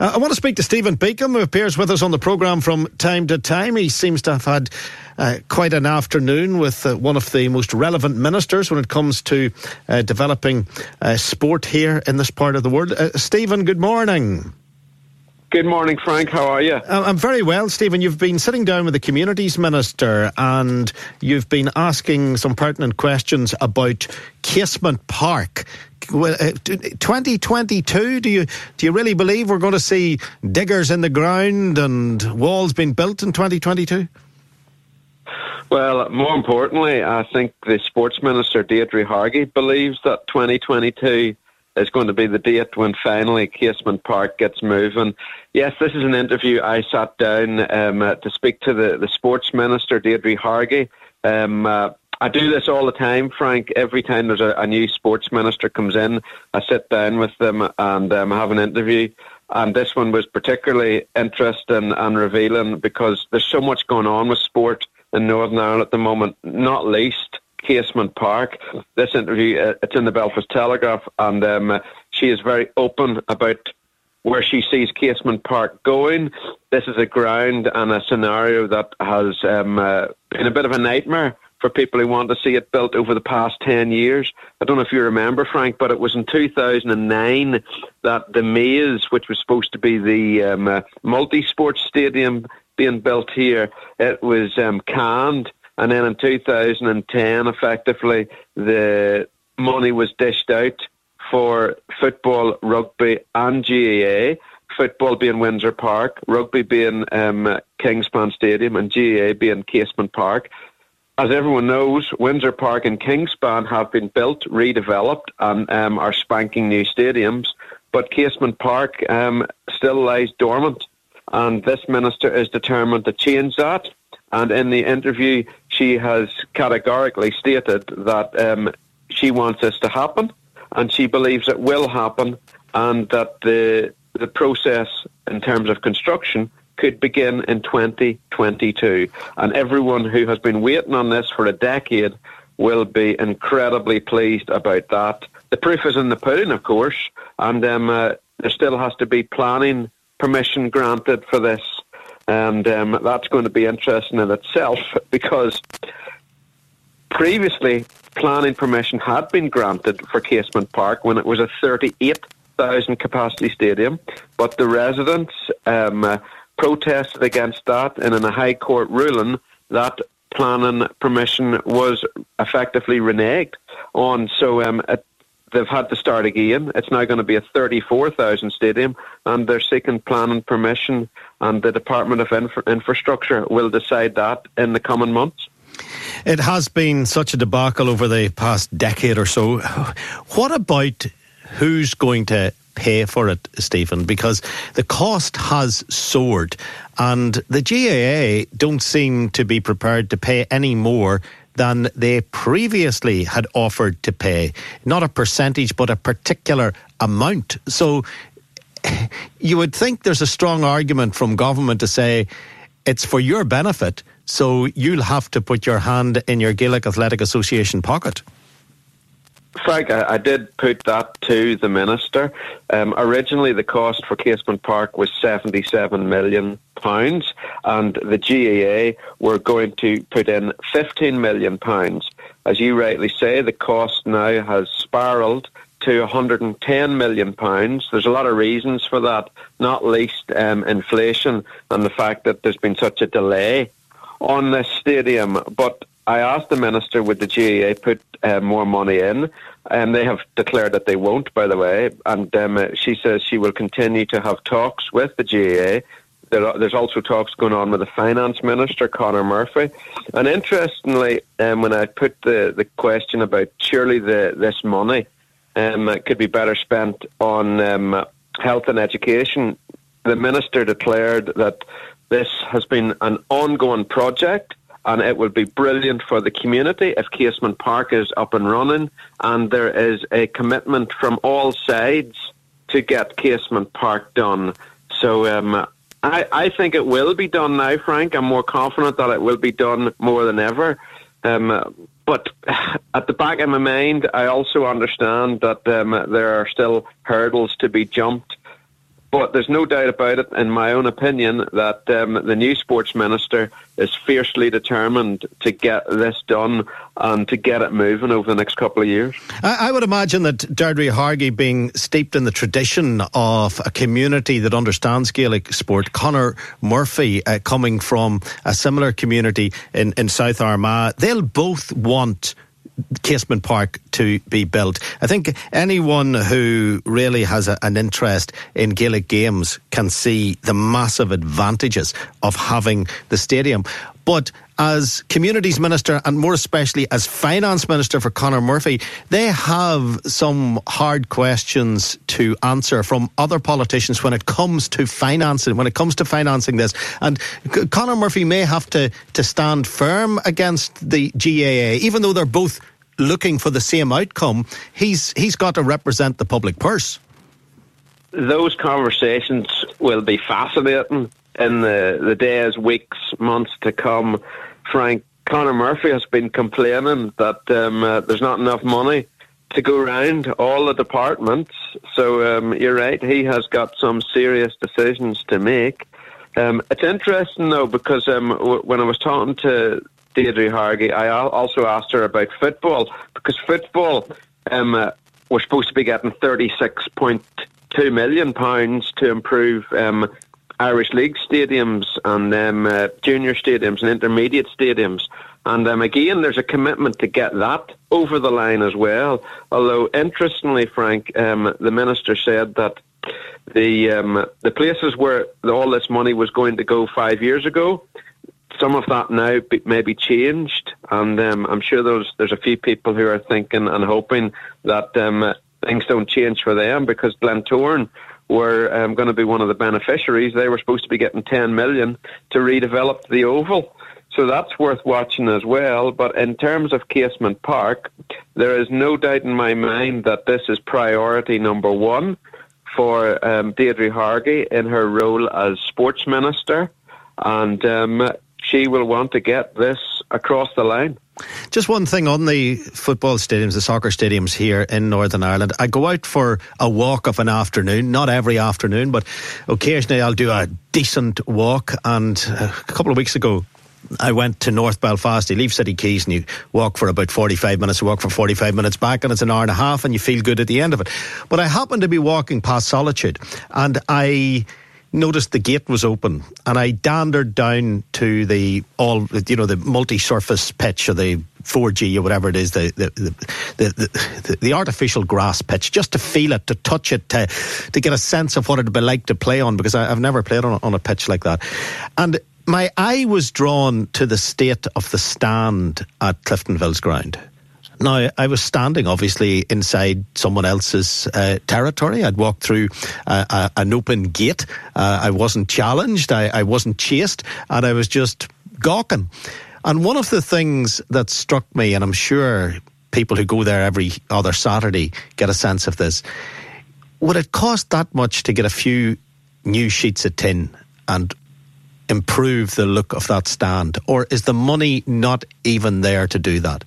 Uh, I want to speak to Stephen Beacom, who appears with us on the programme from time to time. He seems to have had uh, quite an afternoon with uh, one of the most relevant ministers when it comes to uh, developing uh, sport here in this part of the world. Uh, Stephen, good morning. Good morning, Frank. How are you? Uh, I'm very well, Stephen. You've been sitting down with the Communities Minister and you've been asking some pertinent questions about Casement Park. Uh, 2022, do you do you really believe we're going to see diggers in the ground and walls being built in 2022? Well, more importantly, I think the Sports Minister, Deirdre Hargey, believes that 2022 is going to be the date when finally Casement Park gets moving. Yes, this is an interview. I sat down um, uh, to speak to the, the Sports Minister, Deirdre Hargey. Um, uh, I do this all the time, Frank. Every time there's a, a, new sports minister comes in, I sit down with them and um, have an interview. And this one was particularly interesting and revealing because there's so much going on with sport in Northern Ireland at the moment, not least Casement Park. This interview, uh, it's in the Belfast Telegraph, and um, she is very open about where she sees Casement Park going. This is a ground and a scenario that has um, uh, been a bit of a nightmare for people who want to see it built over the past 10 years. I don't know if you remember, Frank, but it was in 2009 that the Maze, which was supposed to be the um, uh, multi sports stadium being built here, it was um, canned and then in 2010, effectively, the money was dished out for football, rugby, and GAA. Football being Windsor Park, rugby being um, Kingspan Stadium, and GAA being Casement Park. As everyone knows, Windsor Park and Kingspan have been built, redeveloped, and um, are spanking new stadiums. But Casement Park um, still lies dormant, and this minister is determined to change that. And in the interview, she has categorically stated that um, she wants this to happen, and she believes it will happen, and that the the process in terms of construction could begin in 2022. And everyone who has been waiting on this for a decade will be incredibly pleased about that. The proof is in the pudding, of course, and um, uh, there still has to be planning permission granted for this and um, that's going to be interesting in itself because previously planning permission had been granted for Casement Park when it was a 38,000 capacity stadium, but the residents um, uh, protested against that, and in a High Court ruling, that planning permission was effectively reneged on. So um, it they've had to start again. It's now going to be a 34,000 stadium, and they're seeking planning permission, and the Department of Infra- Infrastructure will decide that in the coming months. It has been such a debacle over the past decade or so. What about who's going to pay for it, Stephen? Because the cost has soared, and the GAA don't seem to be prepared to pay any more than they previously had offered to pay. Not a percentage, but a particular amount. So you would think there's a strong argument from government to say it's for your benefit, so you'll have to put your hand in your Gaelic Athletic Association pocket. Frank, I, I, did put that to the minister. Um, originally, the cost for Casement Park was seventy-seven million pounds, and the GAA were going to put in fifteen million pounds. As you rightly say, the cost now has spiralled to 110 million pounds. There's a lot of reasons for that, not least um, inflation and the fact that there's been such a delay on this stadium. But I asked the minister, would the GAA put uh, more money in? And they have declared that they won't, by the way. And um, she says she will continue to have talks with the GAA. there's also talks going on with the finance minister, Conor Murphy. And interestingly, um, when I put the, the question about surely the, this money um, could be better spent on um, health and education, the minister declared that this has been an ongoing project and it will be brilliant for the community if Casement Park is up and running. And there is a commitment from all sides to get Casement Park done. So um, I, I think it will be done now, Frank. I'm more confident that it will be done more than ever. Um, but at the back of my mind, I also understand that um, there are still hurdles to be jumped but there's no doubt about it, in my own opinion, that um, the new sports minister is fiercely determined to get this done and to get it moving over the next couple of years. I, I would imagine that Deirdre Hargey, being steeped in the tradition of a community that understands Gaelic sport, Conor Murphy, uh, coming from a similar community in, in South Armagh, they'll both want Casement Park to be built. I think anyone who really has a, an interest in Gaelic games can see the massive advantages of having the stadium. But as communities minister and more especially as finance minister for Conor Murphy, they have some hard questions to answer from other politicians when it comes to financing, when it comes to financing this. And Conor Murphy may have to, to stand firm against the GAA, even though they're both looking for the same outcome. He's he's got to represent the public purse. Those conversations will be fascinating in the, the days, weeks, months to come, Frank, Conor Murphy has been complaining that um, uh, there's not enough money to go around all the departments. So um, you're right, he has got some serious decisions to make. Um, it's interesting though because um, w- when I was talking to Deirdre Hargey, I also asked her about football because football um, uh, we're supposed to be getting thirty six point two million pounds to improve um, Irish League stadiums and um, uh, junior stadiums and intermediate stadiums. And um, again, there's a commitment to get that over the line as well. Although, interestingly, Frank, um, the minister said that the um, the places where all this money was going to go five years ago, some of that now be, may be changed, and um, I'm sure there's there's a few people who are thinking and hoping that um, things don't change for them because Glentoran were um, going to be one of the beneficiaries. They were supposed to be getting 10 million to redevelop the oval. So that's worth watching as well. But in terms of Casement Park, there is no doubt in my mind that this is priority number one for um, Deirdre Hargey in her role as sports minister. And um, she will want to get this across the line. Just one thing on the football stadiums, the soccer stadiums here in Northern Ireland. I go out for a walk of an afternoon, not every afternoon, but occasionally I'll do a decent walk. And uh, a couple of weeks ago, I went to North Belfast. You leave City Quays and you walk for about 45 minutes, walk for 45 minutes back, and it's an hour and a half, and you feel good at the end of it. But I happened to be walking past Solitude, and I noticed the gate was open and I dandered down to the all you know the multi-surface pitch or the 4G or whatever it is the the, the the, the, artificial grass pitch just to feel it to touch it to to get a sense of what it'd be like to play on because I, have never played on, on a pitch like that. And my eye was drawn to the state of the stand at Cliftonville's ground now, I was standing obviously inside someone else's uh, territory. I'd walked through uh, an open gate. Uh, I wasn't challenged. I, I wasn't chased. And I was just gawking. And one of the things that struck me, and I'm sure people who go there every other Saturday get a sense of this, would it cost that much to get a few new sheets of tin and improve the look of that stand? Or is the money not even there to do that?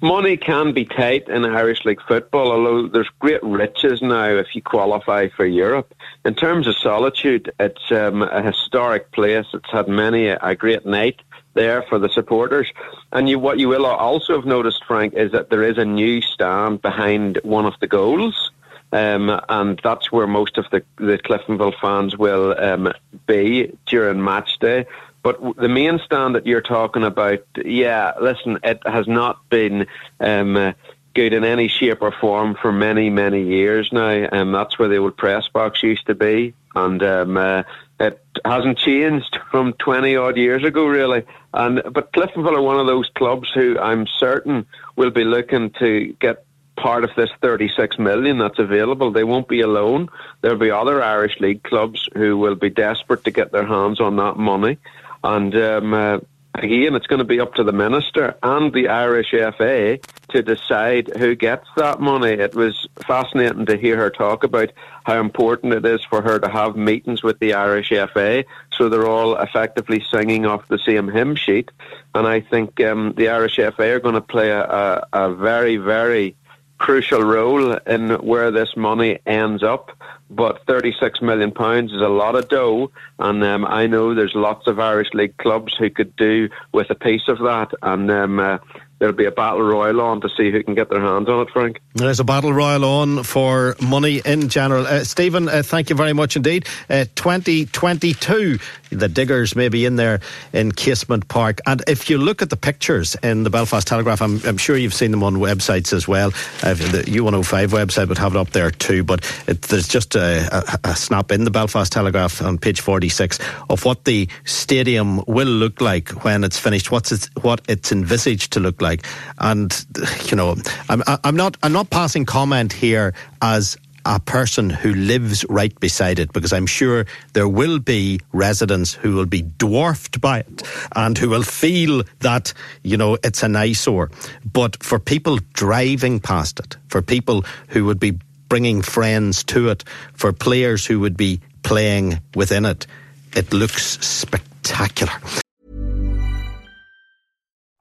Money can be tight in Irish League football, although there's great riches now if you qualify for Europe. In terms of solitude, it's um, a historic place. It's had many a, a great night there for the supporters. And you, what you will also have noticed, Frank, is that there is a new stand behind one of the goals. Um, and that's where most of the, the Cliftonville fans will um, be during match day. But the main stand that you're talking about, yeah, listen, it has not been um, good in any shape or form for many, many years now. And um, that's where the old press box used to be. And um, uh, it hasn't changed from 20 odd years ago, really. And But Cliftonville are one of those clubs who I'm certain will be looking to get part of this 36 million that's available. They won't be alone. There'll be other Irish League clubs who will be desperate to get their hands on that money. And um, uh, again, it's going to be up to the minister and the Irish FA to decide who gets that money. It was fascinating to hear her talk about how important it is for her to have meetings with the Irish FA so they're all effectively singing off the same hymn sheet. And I think um, the Irish FA are going to play a, a, a very, very crucial role in where this money ends up. But thirty-six million pounds is a lot of dough, and um, I know there's lots of Irish league clubs who could do with a piece of that. And um, uh, there'll be a battle royal on to see who can get their hands on it, Frank. There's a battle royal on for money in general. Uh, Stephen, uh, thank you very much indeed. Uh, 2022, the diggers may be in there in Casement Park. And if you look at the pictures in the Belfast Telegraph, I'm, I'm sure you've seen them on websites as well. Uh, the U105 website would have it up there too, but it, there's just a, a, a snap in the Belfast Telegraph on page 46 of what the stadium will look like when it's finished, what's what it's envisaged to look like like. And you know, I'm I'm not I'm not passing comment here as a person who lives right beside it because I'm sure there will be residents who will be dwarfed by it and who will feel that, you know, it's an eyesore. But for people driving past it, for people who would be bringing friends to it, for players who would be playing within it, it looks spectacular.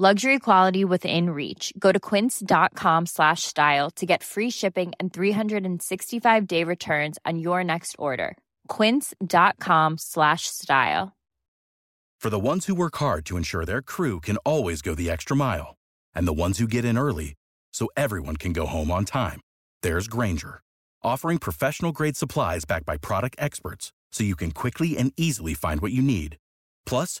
Luxury quality within reach. Go to quince.com slash style to get free shipping and 365 day returns on your next order. Quince.com slash style. For the ones who work hard to ensure their crew can always go the extra mile, and the ones who get in early so everyone can go home on time, there's Grainger, offering professional grade supplies backed by product experts so you can quickly and easily find what you need. Plus,